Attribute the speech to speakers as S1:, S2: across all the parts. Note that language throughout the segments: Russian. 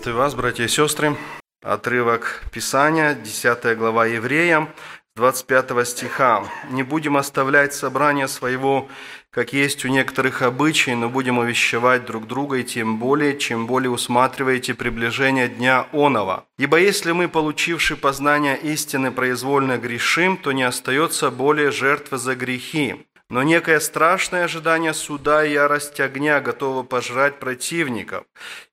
S1: Приветствую вас, братья и сестры. Отрывок Писания, 10 глава Евреям, 25 стиха. «Не будем оставлять собрание своего, как есть у некоторых обычай, но будем увещевать друг друга, и тем более, чем более усматриваете приближение дня онова. Ибо если мы, получивши познание истины, произвольно грешим, то не остается более жертвы за грехи, но некое страшное ожидание суда и ярость огня готово пожрать противников.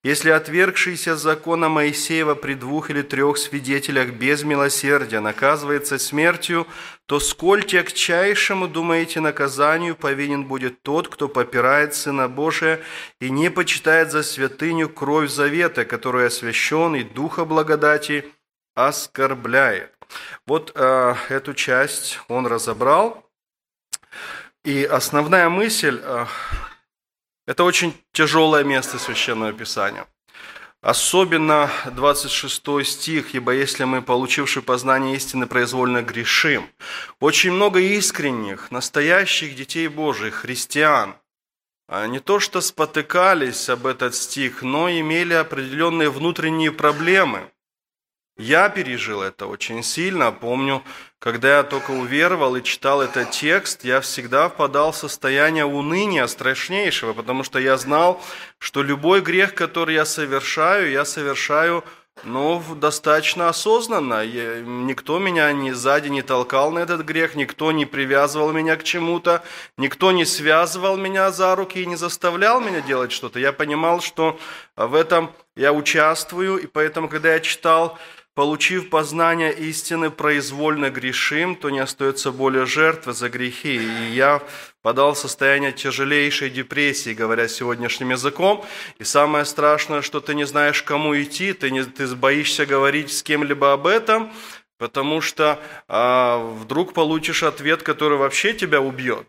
S1: Если отвергшийся закона Моисеева при двух или трех свидетелях без милосердия наказывается смертью, то сколь тягчайшему, думаете, наказанию повинен будет тот, кто попирает Сына Божия и не почитает за святыню кровь завета, которую освящен и Духа благодати оскорбляет. Вот э, эту часть он разобрал – и основная мысль э, – это очень тяжелое место Священного Писания. Особенно 26 стих, «Ибо если мы, получивши познание истины, произвольно грешим». Очень много искренних, настоящих детей Божьих, христиан, не то что спотыкались об этот стих, но имели определенные внутренние проблемы – я пережил это очень сильно. Помню, когда я только уверовал и читал этот текст, я всегда впадал в состояние уныния страшнейшего, потому что я знал, что любой грех, который я совершаю, я совершаю ну, достаточно осознанно. Я, никто меня ни сзади не толкал на этот грех, никто не привязывал меня к чему-то, никто не связывал меня за руки и не заставлял меня делать что-то. Я понимал, что в этом я участвую, и поэтому, когда я читал Получив познание истины, произвольно грешим, то не остается более жертвы за грехи. И я подал в состояние тяжелейшей депрессии, говоря сегодняшним языком. И самое страшное, что ты не знаешь, кому идти, ты, не, ты боишься говорить с кем-либо об этом, потому что а, вдруг получишь ответ, который вообще тебя убьет.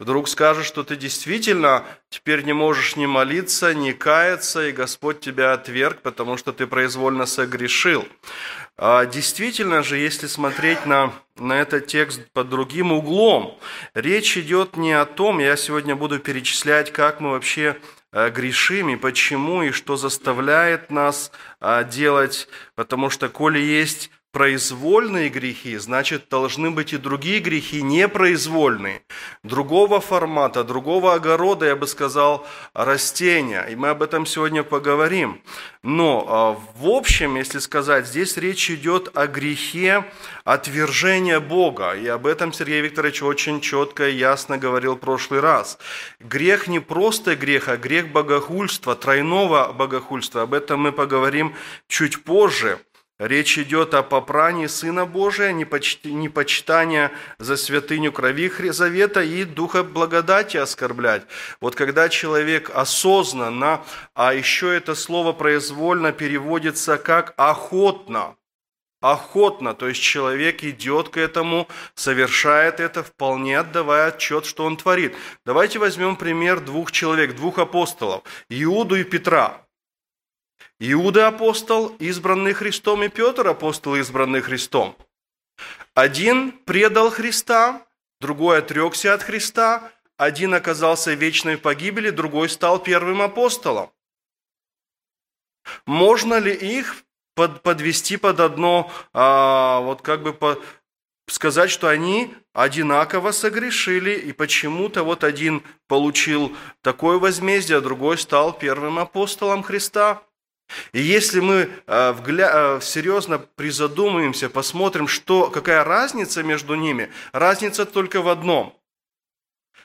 S1: Вдруг скажешь, что ты действительно теперь не можешь ни молиться, ни каяться, и Господь тебя отверг, потому что ты произвольно согрешил. А действительно же, если смотреть на, на этот текст под другим углом, речь идет не о том, я сегодня буду перечислять, как мы вообще э, грешим и почему, и что заставляет нас э, делать, потому что коли есть произвольные грехи, значит, должны быть и другие грехи непроизвольные, другого формата, другого огорода, я бы сказал, растения. И мы об этом сегодня поговорим. Но а, в общем, если сказать, здесь речь идет о грехе отвержения Бога. И об этом Сергей Викторович очень четко и ясно говорил в прошлый раз. Грех не просто грех, а грех богохульства, тройного богохульства. Об этом мы поговорим чуть позже. Речь идет о попрании Сына Божия, непочитание за святыню крови Завета и Духа благодати оскорблять. Вот когда человек осознанно, а еще это слово произвольно переводится как охотно, охотно, то есть человек идет к этому, совершает это, вполне отдавая отчет, что он творит. Давайте возьмем пример двух человек, двух апостолов, Иуду и Петра – Иуда апостол, избранный Христом, и Петр апостол, избранный Христом. Один предал Христа, другой отрекся от Христа, один оказался в вечной погибели, другой стал первым апостолом. Можно ли их под, подвести под одно, а, вот как бы по, сказать, что они одинаково согрешили, и почему-то вот один получил такое возмездие, а другой стал первым апостолом Христа? И если мы вгля... Э, серьезно призадумаемся, посмотрим, что, какая разница между ними, разница только в одном,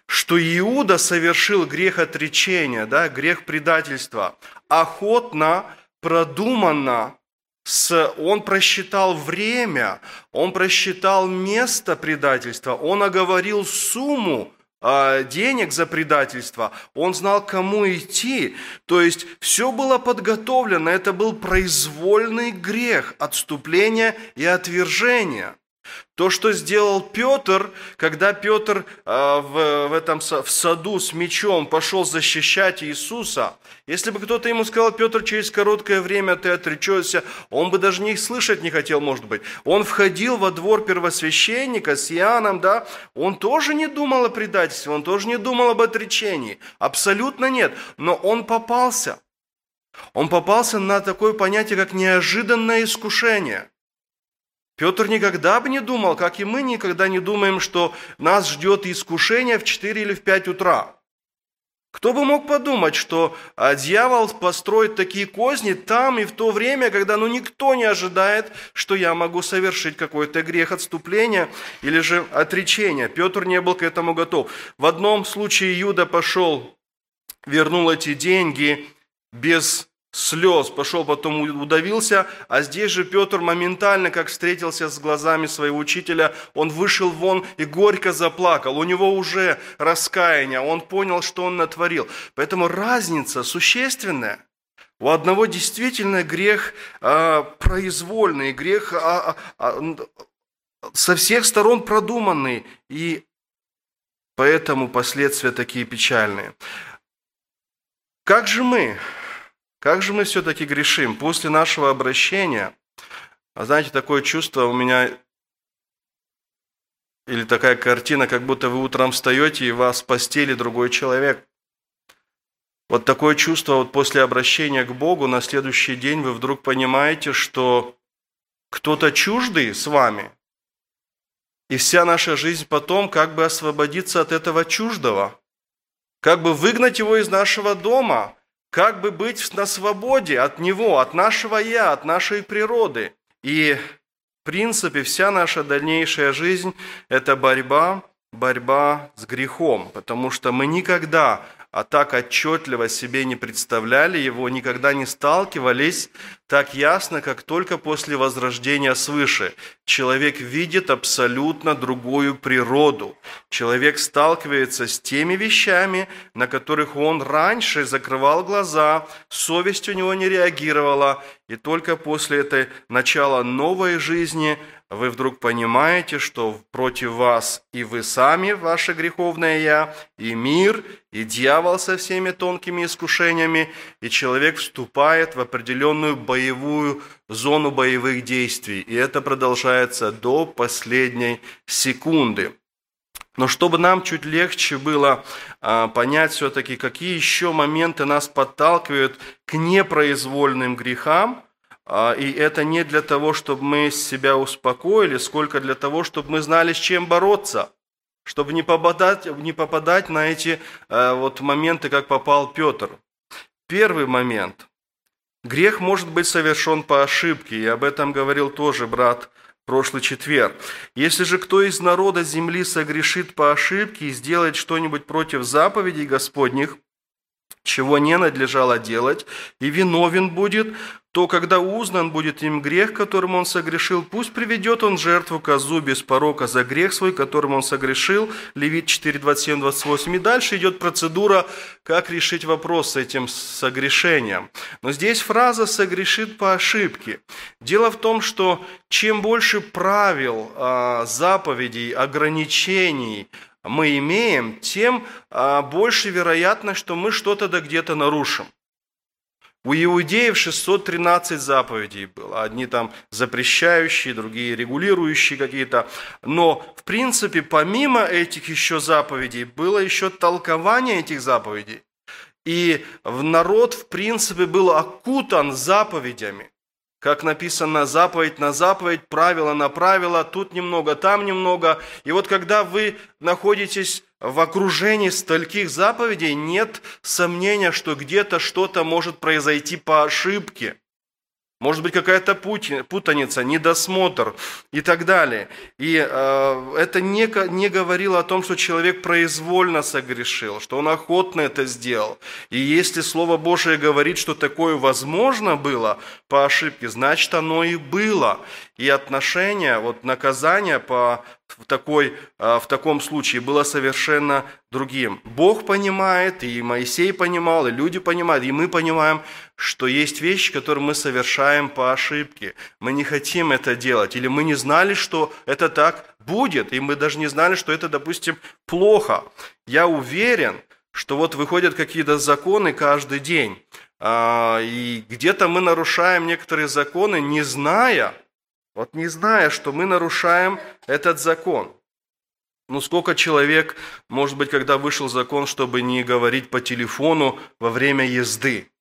S1: что Иуда совершил грех отречения, да, грех предательства, охотно, продуманно, с, он просчитал время, он просчитал место предательства, он оговорил сумму а, денег за предательство, он знал, кому идти. То есть все было подготовлено, это был произвольный грех, отступление и отвержение. То, что сделал Петр, когда Петр э, в, в этом в саду с мечом пошел защищать Иисуса, если бы кто-то ему сказал, Петр, через короткое время ты отречешься, он бы даже не слышать не хотел, может быть. Он входил во двор первосвященника с Иоанном, да, он тоже не думал о предательстве, он тоже не думал об отречении. Абсолютно нет. Но он попался. Он попался на такое понятие, как неожиданное искушение – Петр никогда бы не думал, как и мы никогда не думаем, что нас ждет искушение в 4 или в 5 утра. Кто бы мог подумать, что а, дьявол построит такие козни там и в то время, когда ну, никто не ожидает, что я могу совершить какой-то грех отступления или же отречения. Петр не был к этому готов. В одном случае Юда пошел, вернул эти деньги без слез, пошел потом удавился, а здесь же Петр моментально, как встретился с глазами своего учителя, он вышел вон и горько заплакал. У него уже раскаяние, он понял, что он натворил. Поэтому разница существенная. У одного действительно грех а, произвольный, грех а, а, со всех сторон продуманный, и поэтому последствия такие печальные. Как же мы как же мы все-таки грешим после нашего обращения? А знаете, такое чувство у меня, или такая картина, как будто вы утром встаете и вас постели другой человек. Вот такое чувство вот после обращения к Богу на следующий день вы вдруг понимаете, что кто-то чуждый с вами, и вся наша жизнь потом как бы освободиться от этого чуждого, как бы выгнать его из нашего дома – как бы быть на свободе от Него, от нашего «я», от нашей природы. И, в принципе, вся наша дальнейшая жизнь – это борьба, борьба с грехом, потому что мы никогда а так отчетливо себе не представляли его, никогда не сталкивались так ясно, как только после возрождения свыше. Человек видит абсолютно другую природу. Человек сталкивается с теми вещами, на которых он раньше закрывал глаза, совесть у него не реагировала, и только после этой начала новой жизни – вы вдруг понимаете, что против вас и вы сами, ваше греховное «я», и мир, и дьявол со всеми тонкими искушениями, и человек вступает в определенную боевую зону боевых действий. И это продолжается до последней секунды. Но чтобы нам чуть легче было а, понять все-таки, какие еще моменты нас подталкивают к непроизвольным грехам – а, и это не для того, чтобы мы себя успокоили, сколько для того, чтобы мы знали, с чем бороться, чтобы не попадать, не попадать на эти э, вот моменты, как попал Петр. Первый момент. Грех может быть совершен по ошибке, и об этом говорил тоже брат прошлый четверг. Если же кто из народа земли согрешит по ошибке и сделает что-нибудь против заповедей Господних – чего не надлежало делать, и виновен будет, то когда узнан будет им грех, которым он согрешил, пусть приведет он жертву козу без порока за грех свой, которым он согрешил, Левит 4, 27, 28. И дальше идет процедура, как решить вопрос с этим согрешением. Но здесь фраза «согрешит по ошибке». Дело в том, что чем больше правил, а, заповедей, ограничений, мы имеем, тем а, больше вероятность, что мы что-то да где-то нарушим. У иудеев 613 заповедей было. Одни там запрещающие, другие регулирующие какие-то. Но, в принципе, помимо этих еще заповедей, было еще толкование этих заповедей. И народ, в принципе, был окутан заповедями. Как написано, заповедь на заповедь, правило на правило, тут немного, там немного. И вот когда вы находитесь в окружении стольких заповедей, нет сомнения, что где-то что-то может произойти по ошибке. Может быть какая-то путаница, недосмотр и так далее. И э, это не, не говорило о том, что человек произвольно согрешил, что он охотно это сделал. И если Слово Божие говорит, что такое возможно было по ошибке, значит оно и было. И отношение, вот наказание по в, такой, а, в таком случае было совершенно другим. Бог понимает, и Моисей понимал, и люди понимают, и мы понимаем, что есть вещи, которые мы совершаем по ошибке. Мы не хотим это делать, или мы не знали, что это так будет, и мы даже не знали, что это, допустим, плохо. Я уверен, что вот выходят какие-то законы каждый день, а, и где-то мы нарушаем некоторые законы, не зная, вот не зная, что мы нарушаем этот закон. Ну сколько человек, может быть, когда вышел закон, чтобы не говорить по телефону во время езды?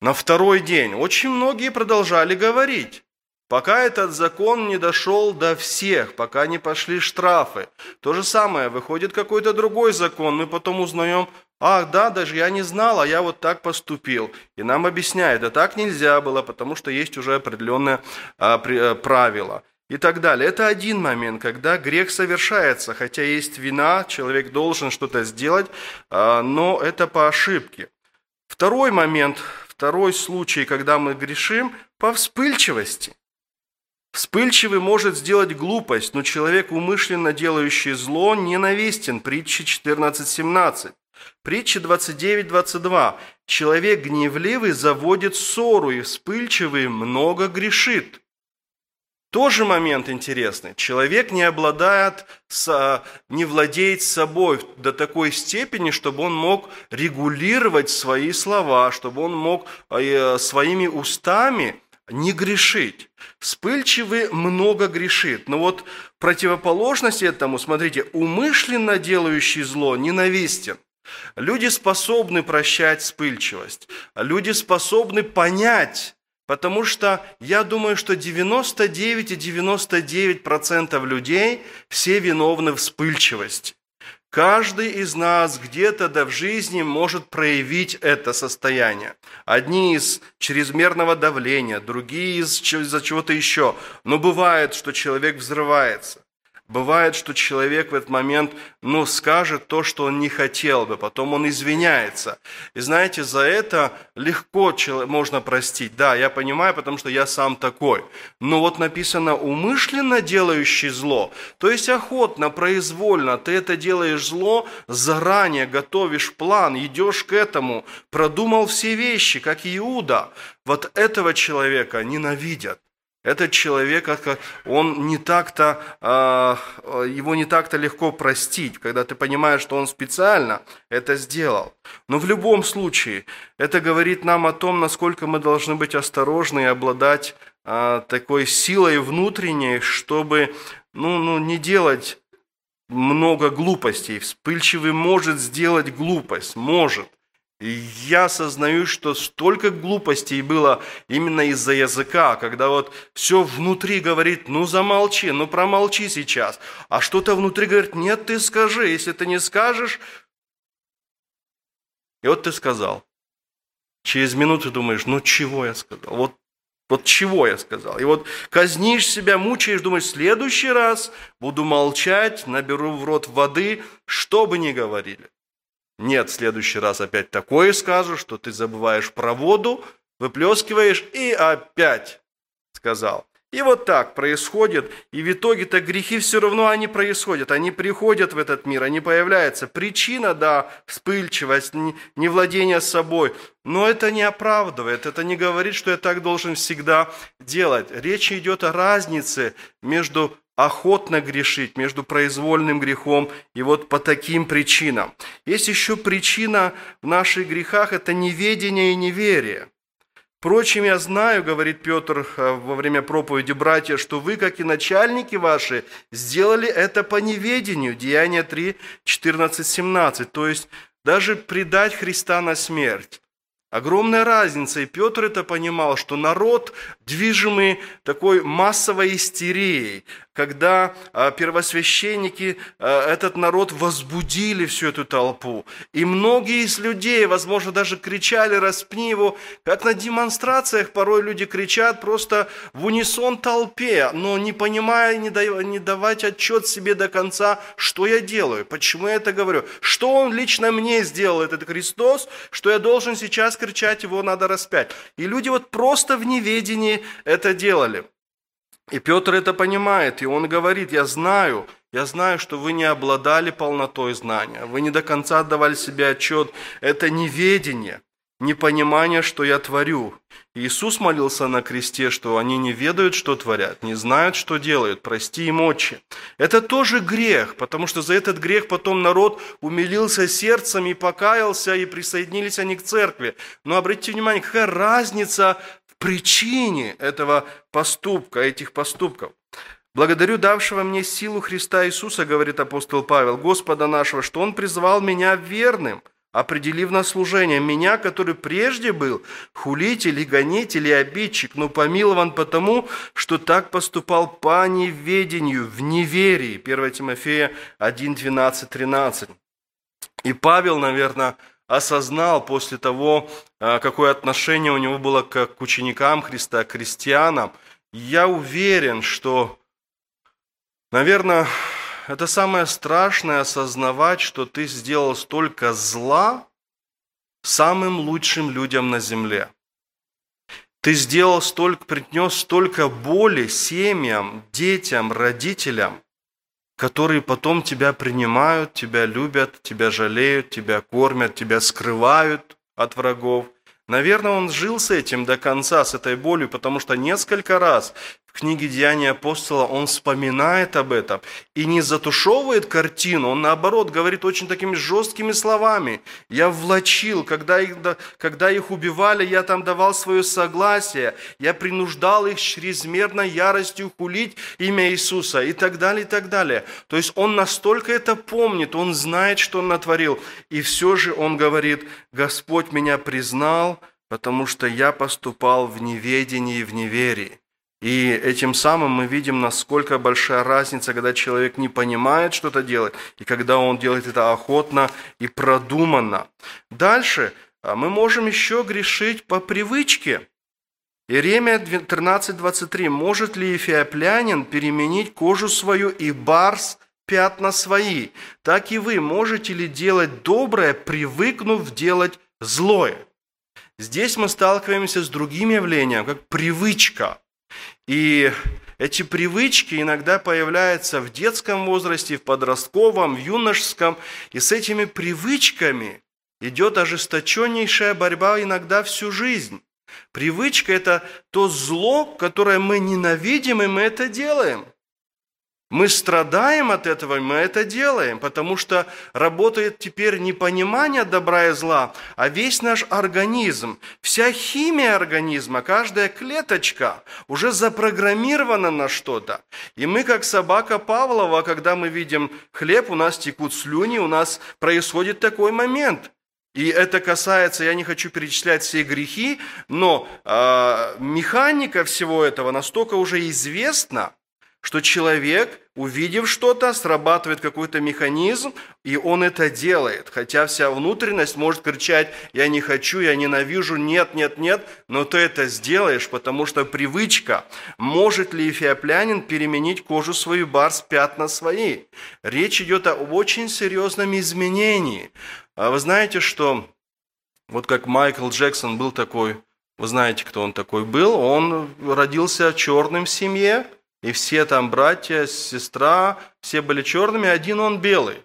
S1: На второй день очень многие продолжали говорить. Пока этот закон не дошел до всех, пока не пошли штрафы. То же самое, выходит какой-то другой закон, мы потом узнаем, Ах, да, даже я не знал, а я вот так поступил. И нам объясняют, да так нельзя было, потому что есть уже определенные а, при, а, правила и так далее. Это один момент, когда грех совершается, хотя есть вина, человек должен что-то сделать, а, но это по ошибке. Второй момент, второй случай, когда мы грешим, по вспыльчивости. Вспыльчивый может сделать глупость, но человек, умышленно делающий зло, ненавистен. Притча 14.17. Притча 29.22. Человек гневливый заводит ссору, и вспыльчивый много грешит. Тоже момент интересный. Человек не обладает, не владеет собой до такой степени, чтобы он мог регулировать свои слова, чтобы он мог э, своими устами не грешить. Вспыльчивый много грешит. Но вот противоположность этому, смотрите, умышленно делающий зло ненавистен. Люди способны прощать вспыльчивость. Люди способны понять, потому что я думаю, что 99,99% людей все виновны в вспыльчивости. Каждый из нас где-то да в жизни может проявить это состояние. Одни из чрезмерного давления, другие из-за чего-то еще. Но бывает, что человек взрывается. Бывает, что человек в этот момент, ну, скажет то, что он не хотел бы, потом он извиняется. И знаете, за это легко можно простить. Да, я понимаю, потому что я сам такой. Но вот написано «умышленно делающий зло», то есть охотно, произвольно, ты это делаешь зло, заранее готовишь план, идешь к этому, продумал все вещи, как Иуда. Вот этого человека ненавидят. Этот человек, он не так-то, а, его не так-то легко простить, когда ты понимаешь, что он специально это сделал. Но в любом случае, это говорит нам о том, насколько мы должны быть осторожны и обладать а, такой силой внутренней, чтобы ну, ну, не делать много глупостей. Вспыльчивый может сделать глупость, может – я осознаю, что столько глупостей было именно из-за языка, когда вот все внутри говорит, ну замолчи, ну промолчи сейчас. А что-то внутри говорит, нет, ты скажи, если ты не скажешь. И вот ты сказал. Через минуту думаешь, ну чего я сказал? Вот, вот чего я сказал? И вот казнишь себя, мучаешь, думаешь, в следующий раз буду молчать, наберу в рот воды, что бы ни говорили. Нет, в следующий раз опять такое скажу, что ты забываешь про воду, выплескиваешь и опять сказал. И вот так происходит, и в итоге-то грехи все равно они происходят, они приходят в этот мир, они появляются. Причина, да, вспыльчивость, невладение собой, но это не оправдывает, это не говорит, что я так должен всегда делать. Речь идет о разнице между охотно грешить, между произвольным грехом и вот по таким причинам. Есть еще причина в наших грехах – это неведение и неверие. Впрочем, я знаю, говорит Петр э, во время проповеди, братья, что вы, как и начальники ваши, сделали это по неведению. Деяние 3, 14, 17. То есть даже предать Христа на смерть. Огромная разница, и Петр это понимал, что народ движимы такой массовой истерией, когда а, первосвященники а, этот народ возбудили всю эту толпу. И многие из людей, возможно, даже кричали «распни его», как на демонстрациях порой люди кричат просто в унисон толпе, но не понимая, не давать отчет себе до конца, что я делаю, почему я это говорю, что он лично мне сделал, этот Христос, что я должен сейчас кричать, его надо распять. И люди вот просто в неведении это делали. И Петр это понимает, и он говорит, я знаю, я знаю, что вы не обладали полнотой знания, вы не до конца отдавали себе отчет, это неведение, непонимание, что я творю. Иисус молился на кресте, что они не ведают, что творят, не знают, что делают, прости им, Отче. Это тоже грех, потому что за этот грех потом народ умилился сердцем и покаялся, и присоединились они к церкви. Но обратите внимание, какая разница причине этого поступка, этих поступков. Благодарю давшего мне силу Христа Иисуса, говорит апостол Павел, Господа нашего, что Он призвал меня верным, определив на служение меня, который прежде был хулитель и гонитель и обидчик, но помилован потому, что так поступал по неведению, в неверии. 1 Тимофея 1, 12, 13. И Павел, наверное, осознал после того, а, какое отношение у него было к ученикам Христа, к христианам, я уверен, что, наверное, это самое страшное осознавать, что ты сделал столько зла самым лучшим людям на земле. Ты сделал столько, принес столько боли семьям, детям, родителям, которые потом тебя принимают, тебя любят, тебя жалеют, тебя кормят, тебя скрывают от врагов. Наверное, он жил с этим до конца, с этой болью, потому что несколько раз в книге «Деяния апостола» он вспоминает об этом и не затушевывает картину, он наоборот говорит очень такими жесткими словами. «Я влачил, когда их, когда их убивали, я там давал свое согласие, я принуждал их чрезмерной яростью хулить имя Иисуса» и так далее, и так далее. То есть он настолько это помнит, он знает, что он натворил, и все же он говорит, «Господь меня признал, потому что я поступал в неведении и в неверии». И этим самым мы видим, насколько большая разница, когда человек не понимает что-то делать, и когда он делает это охотно и продуманно. Дальше а, мы можем еще грешить по привычке. Иеремия 13.23. «Может ли эфиоплянин переменить кожу свою и барс пятна свои? Так и вы можете ли делать доброе, привыкнув делать злое?» Здесь мы сталкиваемся с другим явлением, как привычка – и эти привычки иногда появляются в детском возрасте, в подростковом, в юношеском. И с этими привычками идет ожесточеннейшая борьба иногда всю жизнь. Привычка – это то зло, которое мы ненавидим, и мы это делаем. Мы страдаем от этого, мы это делаем, потому что работает теперь не понимание добра и зла, а весь наш организм, вся химия организма, каждая клеточка уже запрограммирована на что-то. И мы, как собака Павлова, когда мы видим хлеб, у нас текут слюни, у нас происходит такой момент – и это касается, я не хочу перечислять все грехи, но э, механика всего этого настолько уже известна, что человек, увидев что-то, срабатывает какой-то механизм, и он это делает. Хотя вся внутренность может кричать «я не хочу, я ненавижу, нет, нет, нет», но ты это сделаешь, потому что привычка. Может ли эфиоплянин переменить кожу свою, барс пятна свои? Речь идет об очень серьезном изменении. А вы знаете, что вот как Майкл Джексон был такой, вы знаете, кто он такой был, он родился черным в семье, и все там братья, сестра, все были черными, один он белый.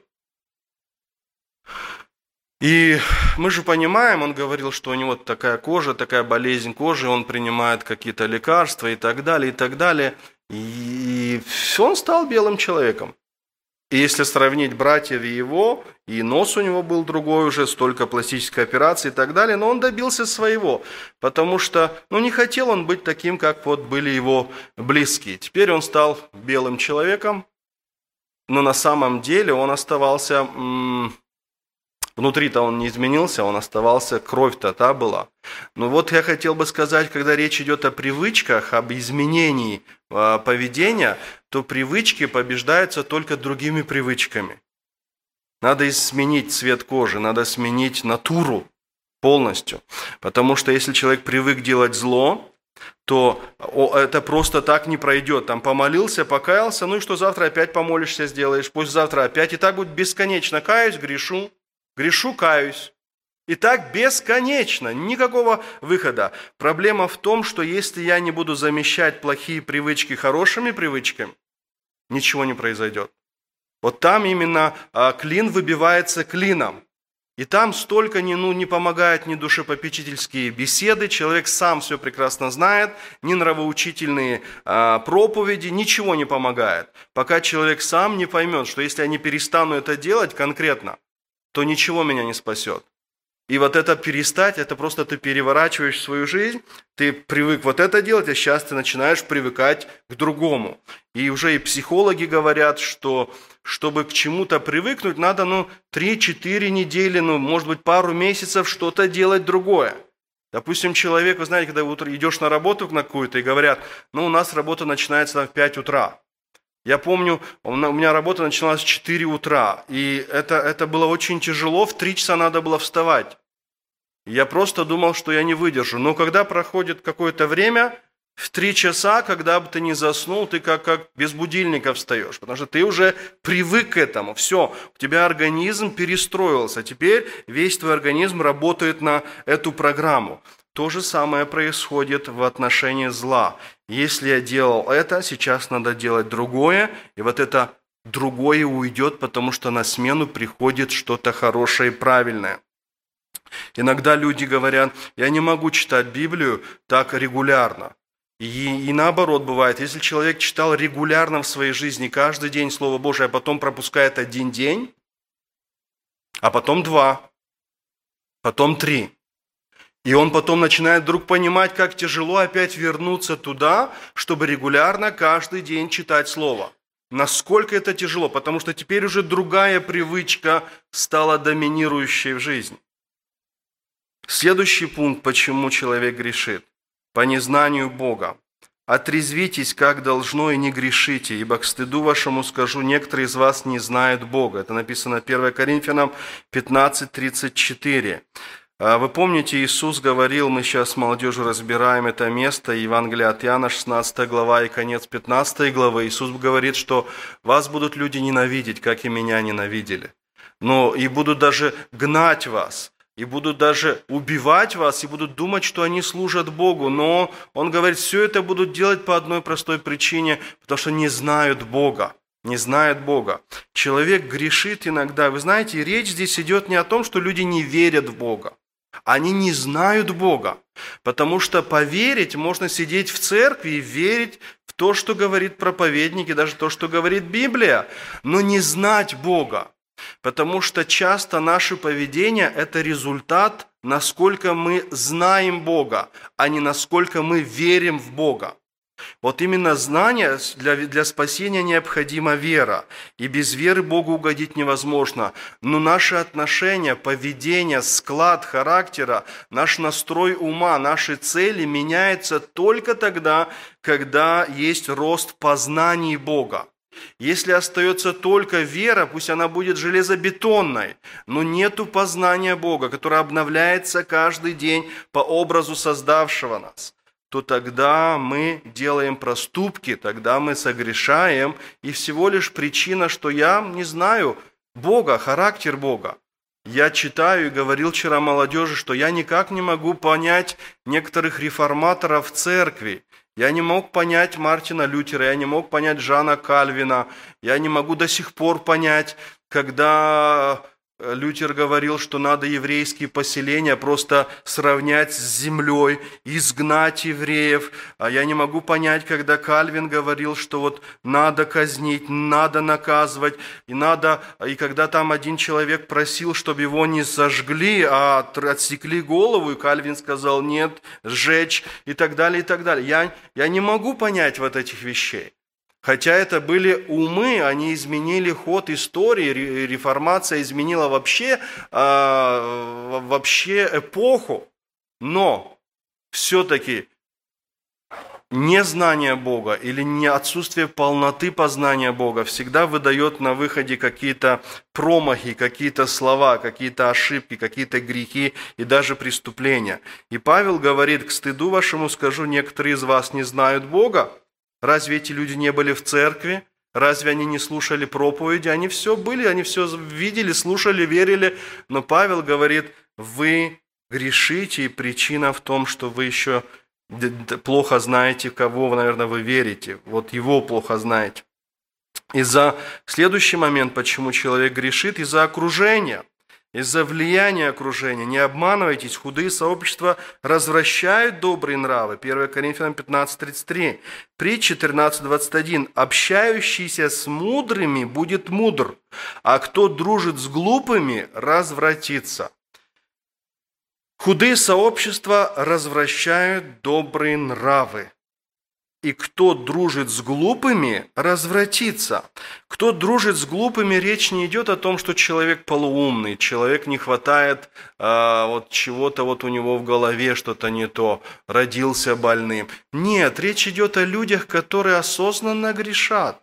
S1: И мы же понимаем, он говорил, что у него такая кожа, такая болезнь кожи, он принимает какие-то лекарства и так далее, и так далее. И он стал белым человеком. И если сравнить братьев его, и нос у него был другой уже, столько пластической операции и так далее, но он добился своего, потому что ну, не хотел он быть таким, как вот были его близкие. Теперь он стал белым человеком, но на самом деле он оставался, Внутри-то он не изменился, он оставался, кровь-то та была. Но вот я хотел бы сказать, когда речь идет о привычках, об изменении э, поведения, то привычки побеждаются только другими привычками. Надо сменить цвет кожи, надо сменить натуру полностью. Потому что если человек привык делать зло, то это просто так не пройдет. Там помолился, покаялся, ну и что завтра опять помолишься, сделаешь, пусть завтра опять. И так будет бесконечно. Каюсь, грешу, грешу, каюсь. И так бесконечно, никакого выхода. Проблема в том, что если я не буду замещать плохие привычки хорошими привычками, ничего не произойдет. Вот там именно а, клин выбивается клином. И там столько не, ну, не помогают ни душепопечительские беседы, человек сам все прекрасно знает, ни нравоучительные а, проповеди, ничего не помогает. Пока человек сам не поймет, что если я не перестану это делать конкретно, то ничего меня не спасет. И вот это перестать, это просто ты переворачиваешь свою жизнь, ты привык вот это делать, а сейчас ты начинаешь привыкать к другому. И уже и психологи говорят, что чтобы к чему-то привыкнуть, надо ну 3-4 недели, ну может быть пару месяцев что-то делать другое. Допустим, человек, вы знаете, когда идешь на работу на какую-то и говорят, ну у нас работа начинается в 5 утра. Я помню, у меня работа начиналась в 4 утра, и это, это было очень тяжело, в 3 часа надо было вставать. Я просто думал, что я не выдержу. Но когда проходит какое-то время, в 3 часа, когда бы ты не заснул, ты как, как без будильника встаешь, потому что ты уже привык к этому. Все, у тебя организм перестроился. Теперь весь твой организм работает на эту программу. То же самое происходит в отношении зла. Если я делал это, сейчас надо делать другое, и вот это другое уйдет, потому что на смену приходит что-то хорошее и правильное. Иногда люди говорят, я не могу читать Библию так регулярно. И, и наоборот бывает, если человек читал регулярно в своей жизни каждый день Слово Божие, а потом пропускает один день, а потом два, потом три, и он потом начинает вдруг понимать, как тяжело опять вернуться туда, чтобы регулярно каждый день читать Слово. Насколько это тяжело, потому что теперь уже другая привычка стала доминирующей в жизни. Следующий пункт, почему человек грешит. По незнанию Бога. Отрезвитесь, как должно, и не грешите, ибо к стыду вашему скажу, некоторые из вас не знают Бога. Это написано 1 Коринфянам 15.34. А вы помните, Иисус говорил, мы сейчас с молодежью разбираем это место, Евангелие от Иоанна, 16 глава и конец 15 главы. Иисус говорит, что вас будут люди ненавидеть, как и меня ненавидели. Но и будут даже гнать вас, и будут даже убивать вас, и будут думать, что они служат Богу. Но Он говорит, все это будут делать по одной простой причине, потому что не знают Бога не знают Бога. Человек грешит иногда. Вы знаете, речь здесь идет не о том, что люди не верят в Бога. Они не знают Бога, потому что поверить можно сидеть в церкви и верить в то, что говорит проповедник и даже то, что говорит Библия, но не знать Бога. Потому что часто наше поведение – это результат, насколько мы знаем Бога, а не насколько мы верим в Бога. Вот именно знание для, для спасения необходима вера. И без веры Богу угодить невозможно. Но наши отношения, поведение, склад характера, наш настрой ума, наши цели меняются только тогда, когда есть рост в познании Бога. Если остается только вера, пусть она будет железобетонной, но нету познания Бога, которое обновляется каждый день по образу создавшего нас то тогда мы делаем проступки, тогда мы согрешаем, и всего лишь причина, что я не знаю Бога, характер Бога. Я читаю и говорил вчера молодежи, что я никак не могу понять некоторых реформаторов церкви. Я не мог понять Мартина Лютера, я не мог понять Жана Кальвина, я не могу до сих пор понять, когда Лютер говорил, что надо еврейские поселения просто сравнять с землей, изгнать евреев. А я не могу понять, когда Кальвин говорил, что вот надо казнить, надо наказывать, и надо, и когда там один человек просил, чтобы его не сожгли, а отсекли голову, и Кальвин сказал нет, сжечь и так далее, и так далее. Я, я не могу понять вот этих вещей. Хотя это были умы, они изменили ход истории, реформация изменила вообще, а, вообще эпоху. Но все-таки незнание Бога или не отсутствие полноты познания Бога всегда выдает на выходе какие-то промахи, какие-то слова, какие-то ошибки, какие-то грехи и даже преступления. И Павел говорит, к стыду вашему скажу, некоторые из вас не знают Бога. Разве эти люди не были в церкви? Разве они не слушали проповеди? Они все были, они все видели, слушали, верили. Но Павел говорит, вы грешите, и причина в том, что вы еще плохо знаете, кого, наверное, вы верите. Вот его плохо знаете. Из-за следующий момент, почему человек грешит, из-за окружения, из-за влияния окружения. Не обманывайтесь, худые сообщества развращают добрые нравы. 1 Коринфянам 15.33. При 14.21. Общающийся с мудрыми будет мудр, а кто дружит с глупыми, развратится. Худые сообщества развращают добрые нравы. И кто дружит с глупыми, развратится. Кто дружит с глупыми, речь не идет о том, что человек полуумный, человек не хватает а, вот чего-то вот у него в голове, что-то не то, родился больным. Нет, речь идет о людях, которые осознанно грешат.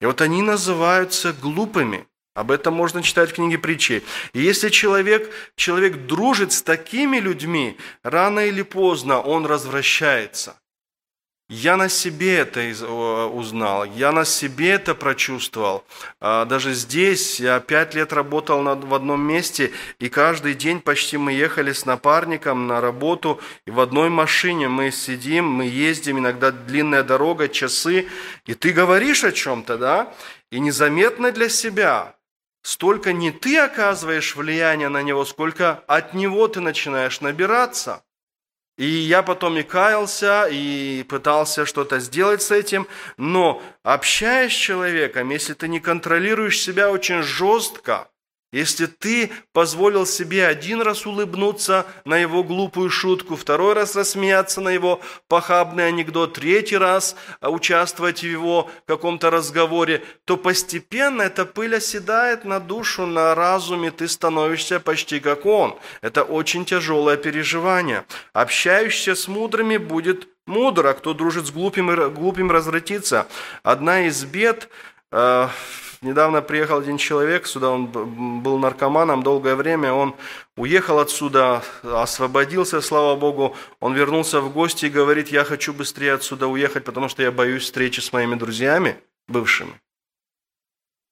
S1: И вот они называются глупыми. Об этом можно читать в книге притчей. И если человек, человек дружит с такими людьми, рано или поздно он развращается. Я на себе это узнал, я на себе это прочувствовал. А, даже здесь я пять лет работал в одном месте, и каждый день почти мы ехали с напарником на работу, и в одной машине мы сидим, мы ездим, иногда длинная дорога, часы, и ты говоришь о чем-то, да, и незаметно для себя столько не ты оказываешь влияние на него, сколько от него ты начинаешь набираться. И я потом и каялся, и пытался что-то сделать с этим, но общаясь с человеком, если ты не контролируешь себя очень жестко, если ты позволил себе один раз улыбнуться на его глупую шутку, второй раз рассмеяться на его похабный анекдот, третий раз участвовать в его каком-то разговоре, то постепенно эта пыль оседает на душу, на разуме, ты становишься почти как он. Это очень тяжелое переживание. Общающийся с мудрыми будет мудр, а кто дружит с глупым, глупым развратится. Одна из бед Недавно приехал один человек сюда, он был наркоманом долгое время, он уехал отсюда, освободился, слава Богу, он вернулся в гости и говорит, я хочу быстрее отсюда уехать, потому что я боюсь встречи с моими друзьями бывшими.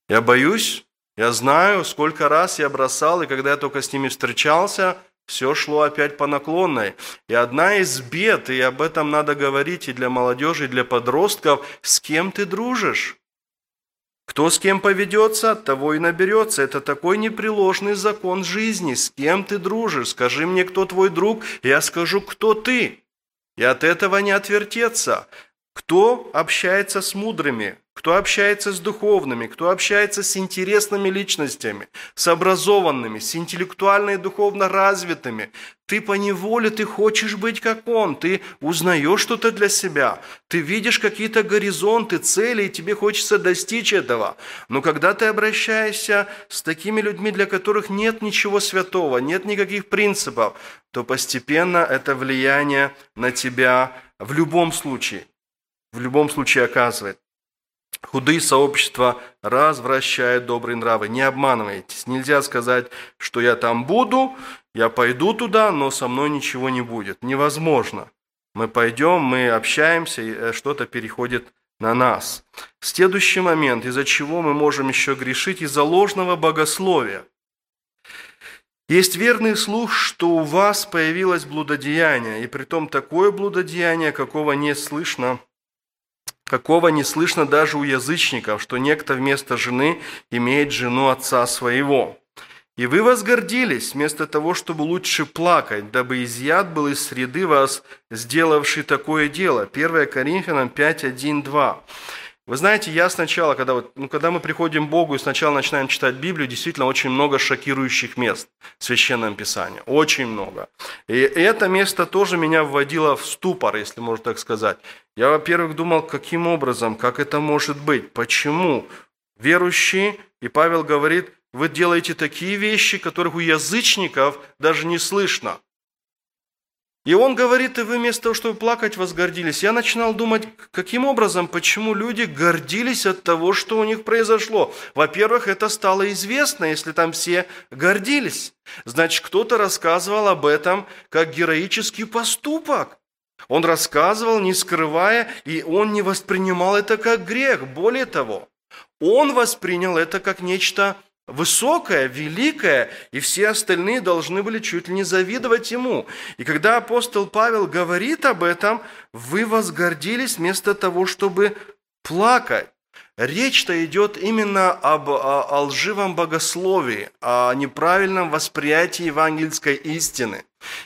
S1: Я боюсь, я знаю, сколько раз я бросал, и когда я только с ними встречался, все шло опять по наклонной. И одна из бед, и об этом надо говорить и для молодежи, и для подростков, с кем ты дружишь? Кто с кем поведется, того и наберется. Это такой непреложный закон жизни. С кем ты дружишь? Скажи мне, кто твой друг, я скажу, кто ты. И от этого не отвертеться. Кто общается с мудрыми? Кто общается с духовными, кто общается с интересными личностями, с образованными, с интеллектуально и духовно развитыми. Ты по неволе, ты хочешь быть как он, ты узнаешь что-то для себя, ты видишь какие-то горизонты, цели, и тебе хочется достичь этого. Но когда ты обращаешься с такими людьми, для которых нет ничего святого, нет никаких принципов, то постепенно это влияние на тебя в любом случае, в любом случае оказывает. Худые сообщества развращают добрые нравы. Не обманывайтесь. Нельзя сказать, что я там буду, я пойду туда, но со мной ничего не будет. Невозможно. Мы пойдем, мы общаемся, и э, что-то переходит на нас. Следующий момент, из-за чего мы можем еще грешить, из-за ложного богословия. Есть верный слух, что у вас появилось блудодеяние, и притом такое блудодеяние, какого не слышно какого не слышно даже у язычников, что некто вместо жены имеет жену отца своего. И вы возгордились, вместо того, чтобы лучше плакать, дабы изъят был из среды вас, сделавший такое дело. 1 Коринфянам 5, 1, 2. Вы знаете, я сначала, когда, вот, ну, когда мы приходим к Богу и сначала начинаем читать Библию, действительно очень много шокирующих мест в Священном Писании. Очень много. И это место тоже меня вводило в ступор, если можно так сказать. Я, во-первых, думал, каким образом, как это может быть, почему верующие, и Павел говорит, вы делаете такие вещи, которых у язычников даже не слышно. И он говорит, и вы вместо того, чтобы плакать, возгордились. Я начинал думать, каким образом, почему люди гордились от того, что у них произошло. Во-первых, это стало известно, если там все гордились. Значит, кто-то рассказывал об этом как героический поступок. Он рассказывал, не скрывая, и он не воспринимал это как грех. Более того, он воспринял это как нечто высокое, великое, и все остальные должны были чуть ли не завидовать ему. И когда апостол Павел говорит об этом, вы возгордились вместо того, чтобы плакать. Речь-то идет именно об о, о лживом богословии, о неправильном восприятии евангельской истины.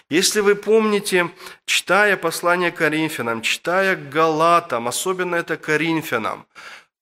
S1: Если вы помните, читая послание Коринфянам, читая Галатам, особенно это Коринфянам,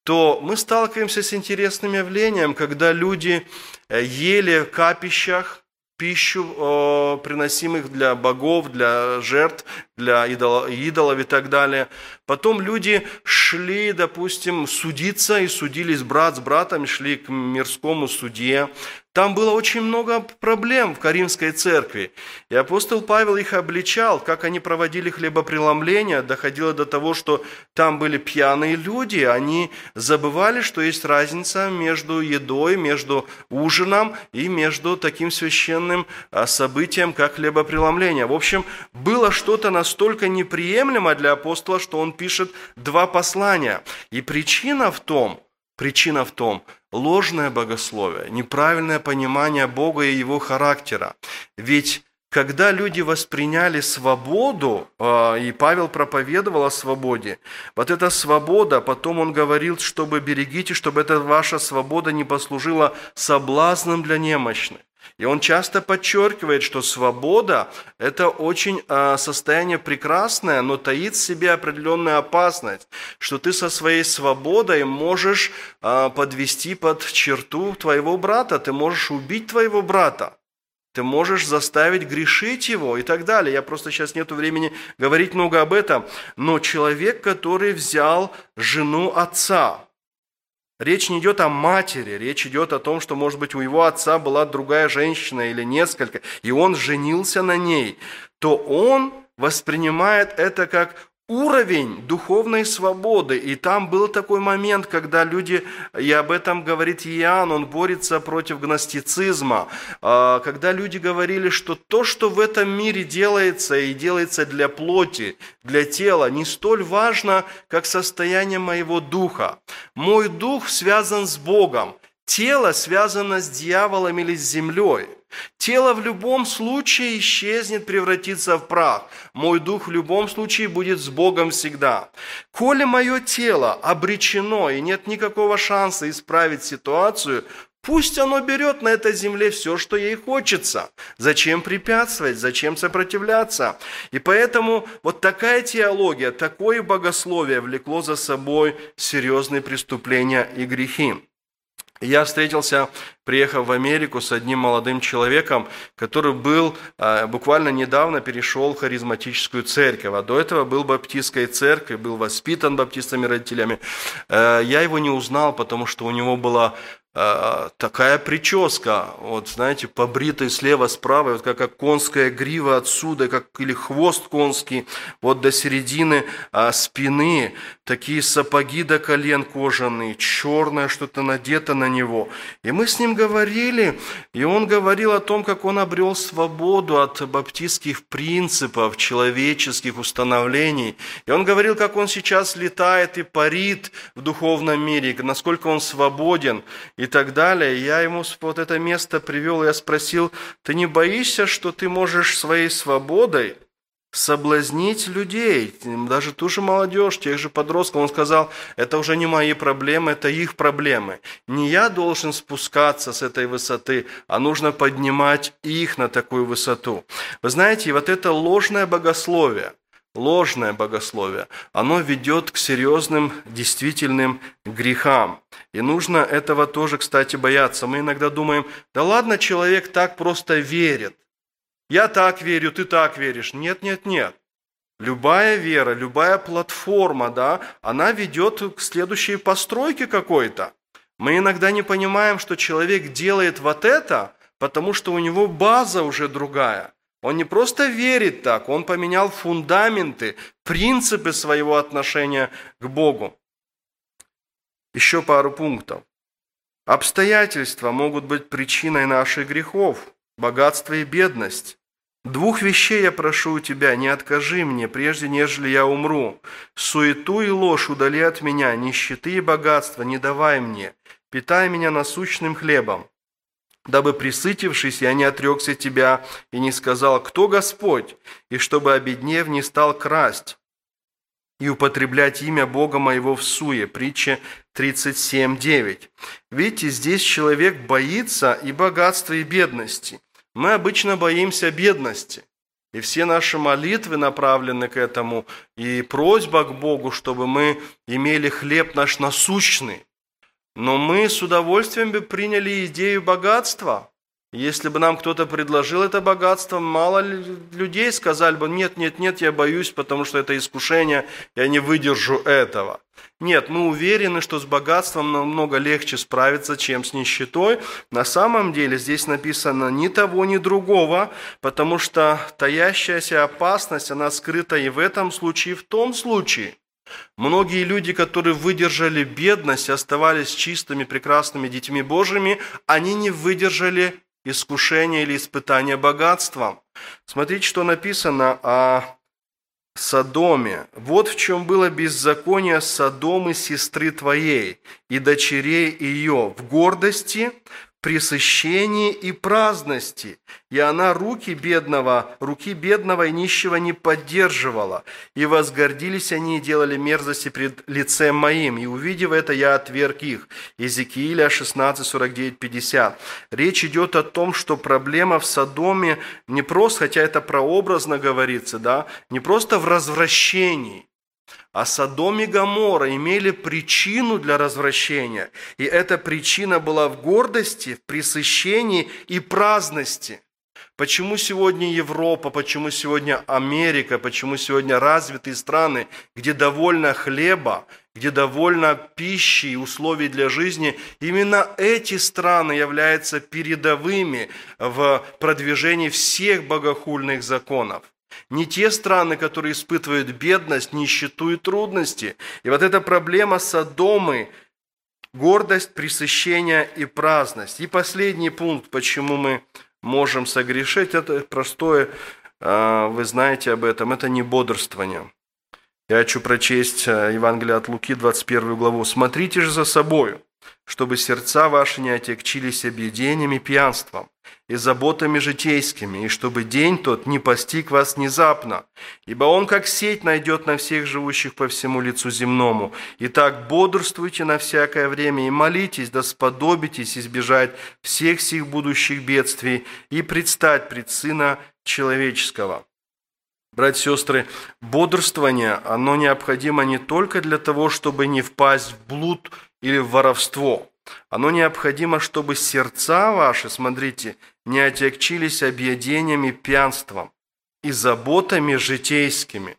S1: то мы сталкиваемся с интересным явлением, когда люди э, ели в капищах пищу, приносимых для богов, для жертв, для идолов и так далее. Потом люди шли, допустим, судиться и судились брат с братом, шли к мирскому суде. Там было очень много проблем в Каримской церкви. И апостол Павел их обличал, как они проводили хлебопреломление. Доходило до того, что там были пьяные люди. Они забывали, что есть разница между едой, между ужином и между таким священным а, событием, как хлебопреломление. В общем, было что-то настолько неприемлемо для апостола, что он пишет два послания. И причина в том, причина в том – ложное богословие, неправильное понимание Бога и Его характера. Ведь когда люди восприняли свободу, а, и Павел проповедовал о свободе, вот эта свобода, потом он говорил, чтобы берегите, чтобы эта ваша свобода не послужила соблазном для немощных. И он часто подчеркивает, что свобода – это очень а, состояние прекрасное, но таит в себе определенную опасность, что ты со своей свободой можешь а, подвести под черту твоего брата, ты можешь убить твоего брата. Ты можешь заставить грешить его и так далее. Я просто сейчас нету времени говорить много об этом. Но человек, который взял жену отца, Речь не идет о матери, речь идет о том, что, может быть, у его отца была другая женщина или несколько, и он женился на ней, то он воспринимает это как уровень духовной свободы. И там был такой момент, когда люди, и об этом говорит Иоанн, он борется против гностицизма, а, когда люди говорили, что то, что в этом мире делается и делается для плоти, для тела, не столь важно, как состояние моего духа. Мой дух связан с Богом, тело связано с дьяволом или с землей – Тело в любом случае исчезнет, превратится в прах. Мой дух в любом случае будет с Богом всегда. Коли мое тело обречено и нет никакого шанса исправить ситуацию, Пусть оно берет на этой земле все, что ей хочется. Зачем препятствовать, зачем сопротивляться? И поэтому вот такая теология, такое богословие влекло за собой серьезные преступления и грехи. Я встретился, приехав в Америку, с одним молодым человеком, который был а, буквально недавно перешел в харизматическую церковь, а до этого был в баптистской церкви, был воспитан баптистами родителями. Э, я его не узнал, потому что у него была такая прическа, вот знаете, побритый слева, справа, вот как, как конская грива отсюда, как или хвост конский, вот до середины а, спины, такие сапоги до колен кожаные, черное что-то надето на него. И мы с ним говорили, и он говорил о том, как он обрел свободу от баптистских принципов, человеческих установлений. И он говорил, как он сейчас летает и парит в духовном мире, насколько он свободен и так далее. Я ему вот это место привел, я спросил, ты не боишься, что ты можешь своей свободой соблазнить людей, даже ту же молодежь, тех же подростков. Он сказал, это уже не мои проблемы, это их проблемы. Не я должен спускаться с этой высоты, а нужно поднимать их на такую высоту. Вы знаете, вот это ложное богословие, ложное богословие, оно ведет к серьезным, действительным грехам. И нужно этого тоже, кстати, бояться. Мы иногда думаем, да ладно, человек так просто верит. Я так верю, ты так веришь. Нет, нет, нет. Любая вера, любая платформа, да, она ведет к следующей постройке какой-то. Мы иногда не понимаем, что человек делает вот это, потому что у него база уже другая. Он не просто верит так, он поменял фундаменты, принципы своего отношения к Богу. Еще пару пунктов. Обстоятельства могут быть причиной наших грехов, богатство и бедность. Двух вещей я прошу у тебя, не откажи мне, прежде нежели я умру. Суету и ложь удали от меня, нищеты и богатства не давай мне. Питай меня насущным хлебом, дабы, присытившись, я не отрекся тебя и не сказал, кто Господь, и чтобы, обеднев, не стал красть и употреблять имя Бога моего в суе». Притча 37.9. Видите, здесь человек боится и богатства, и бедности. Мы обычно боимся бедности. И все наши молитвы направлены к этому, и просьба к Богу, чтобы мы имели хлеб наш насущный. Но мы с удовольствием бы приняли идею богатства. Если бы нам кто-то предложил это богатство, мало людей сказали бы, нет, нет, нет, я боюсь, потому что это искушение, я не выдержу этого. Нет, мы уверены, что с богатством намного легче справиться, чем с нищетой. На самом деле здесь написано ни того, ни другого, потому что таящаяся опасность, она скрыта и в этом случае, и в том случае – Многие люди, которые выдержали бедность, оставались чистыми, прекрасными детьми Божьими, они не выдержали искушения или испытания богатством. Смотрите, что написано о Содоме. Вот в чем было беззаконие Содомы, сестры твоей, и дочерей ее, в гордости, пресыщении и праздности, и она руки бедного, руки бедного и нищего не поддерживала, и возгордились они и делали мерзости пред лицем моим, и увидев это, я отверг их». Иезекииля 16, 49, 50. Речь идет о том, что проблема в Содоме не просто, хотя это прообразно говорится, да, не просто в развращении, а Содом и Гамора имели причину для развращения, и эта причина была в гордости, в пресыщении и праздности. Почему сегодня Европа, почему сегодня Америка, почему сегодня развитые страны, где довольно хлеба, где довольно пищи и условий для жизни, именно эти страны являются передовыми в продвижении всех богохульных законов. Не те страны, которые испытывают бедность, нищету и трудности. И вот эта проблема Содомы, гордость, пресыщение и праздность. И последний пункт, почему мы можем согрешить, это простое, а, вы знаете об этом, это не бодрствование. Я хочу прочесть а, Евангелие от Луки, 21 главу. «Смотрите же за собою, чтобы сердца ваши не отекчились объедениями пьянством и заботами житейскими, и чтобы день тот не постиг вас внезапно, ибо он как сеть найдет на всех живущих по всему лицу земному. Итак, бодрствуйте на всякое время и молитесь, да сподобитесь избежать всех сих будущих бедствий и предстать пред Сына Человеческого». Братья и сестры, бодрствование, оно необходимо не только для того, чтобы не впасть в блуд или в воровство. Оно необходимо, чтобы сердца ваши, смотрите, не отягчились объедениями пьянством и заботами житейскими.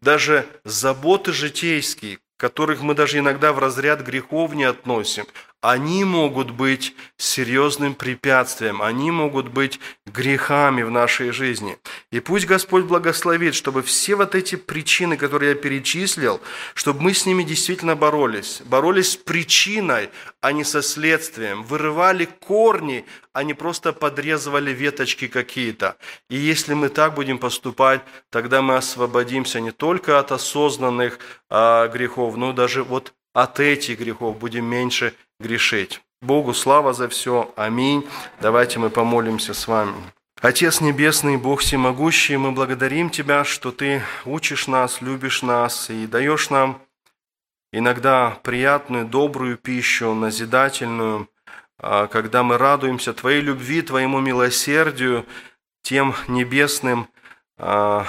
S1: Даже заботы житейские, которых мы даже иногда в разряд грехов не относим, они могут быть серьезным препятствием, они могут быть грехами в нашей жизни. И пусть Господь благословит, чтобы все вот эти причины, которые я перечислил, чтобы мы с ними действительно боролись. Боролись с причиной, а не со следствием. Вырывали корни, а не просто подрезывали веточки какие-то. И если мы так будем поступать, тогда мы освободимся не только от осознанных а, грехов, но даже вот от этих грехов будем меньше грешить. Богу слава за все. Аминь. Давайте мы помолимся с вами. Отец Небесный, Бог Всемогущий, мы благодарим Тебя, что Ты учишь нас, любишь нас и даешь нам иногда приятную, добрую пищу, назидательную, а, когда мы радуемся Твоей любви, Твоему милосердию, тем небесным а,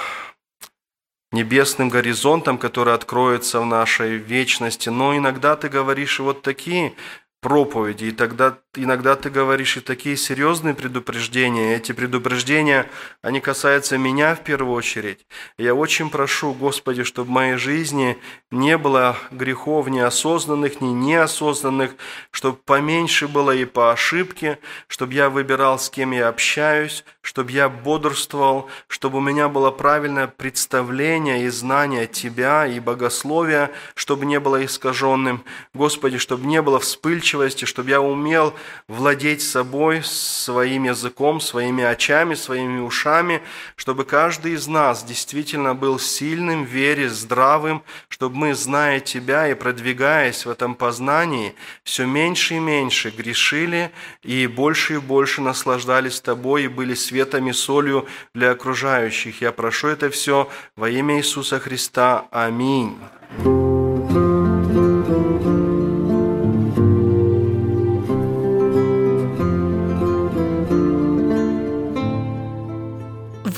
S1: небесным горизонтом, который откроется в нашей вечности. Но иногда ты говоришь вот такие проповеди, и тогда иногда ты говоришь и такие серьезные предупреждения. Эти предупреждения, они касаются меня в первую очередь. Я очень прошу, Господи, чтобы в моей жизни не было грехов неосознанных, ни неосознанных, чтобы поменьше было и по ошибке, чтобы я выбирал, с кем я общаюсь, чтобы я бодрствовал, чтобы у меня было правильное представление и знание Тебя и богословия, чтобы не было искаженным. Господи, чтобы не было вспыльчивости, чтобы я умел владеть собой, своим языком, своими очами, своими ушами, чтобы каждый из нас действительно был сильным в вере, здравым, чтобы мы, зная Тебя и продвигаясь в этом познании, все меньше и меньше грешили и больше и больше наслаждались Тобой и были светом и солью для окружающих. Я прошу это все во имя Иисуса Христа. Аминь.